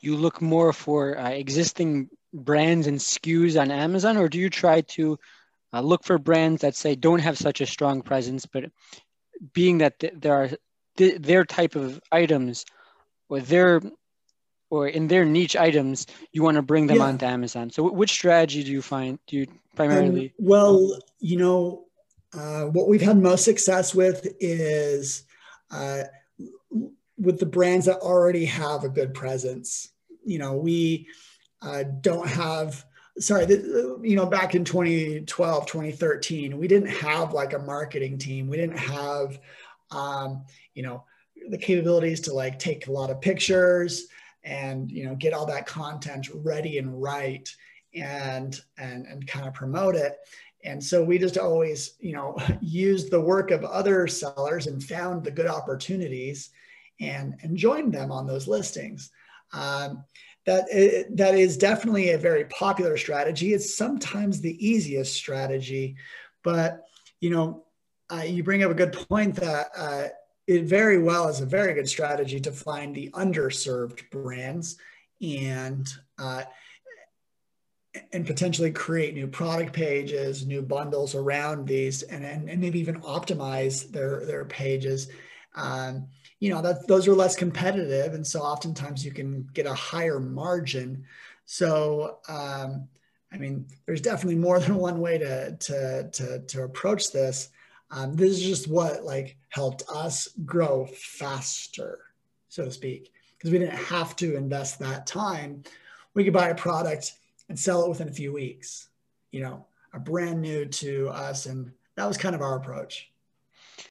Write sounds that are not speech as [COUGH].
you look more for uh, existing brands and SKUs on Amazon, or do you try to uh, look for brands that say don't have such a strong presence, but being that th- there are th- their type of items or their or in their niche items, you want to bring them yeah. onto Amazon. So, which strategy do you find do you primarily? Um, well, you know, uh, what we've had most success with is uh, with the brands that already have a good presence. You know, we uh, don't have sorry you know back in 2012 2013 we didn't have like a marketing team. We didn't have um, you know the capabilities to like take a lot of pictures and you know get all that content ready and right and and and kind of promote it. And so we just always you know [LAUGHS] used the work of other sellers and found the good opportunities and and joined them on those listings um, that that is definitely a very popular strategy it's sometimes the easiest strategy but you know uh, you bring up a good point that uh, it very well is a very good strategy to find the underserved brands and uh, and potentially create new product pages, new bundles around these, and, and, and maybe even optimize their, their pages. Um, you know, that those are less competitive. And so oftentimes you can get a higher margin. So, um, I mean, there's definitely more than one way to, to, to, to approach this. Um, this is just what like helped us grow faster, so to speak, because we didn't have to invest that time. We could buy a product and sell it within a few weeks, you know, a brand new to us. And that was kind of our approach.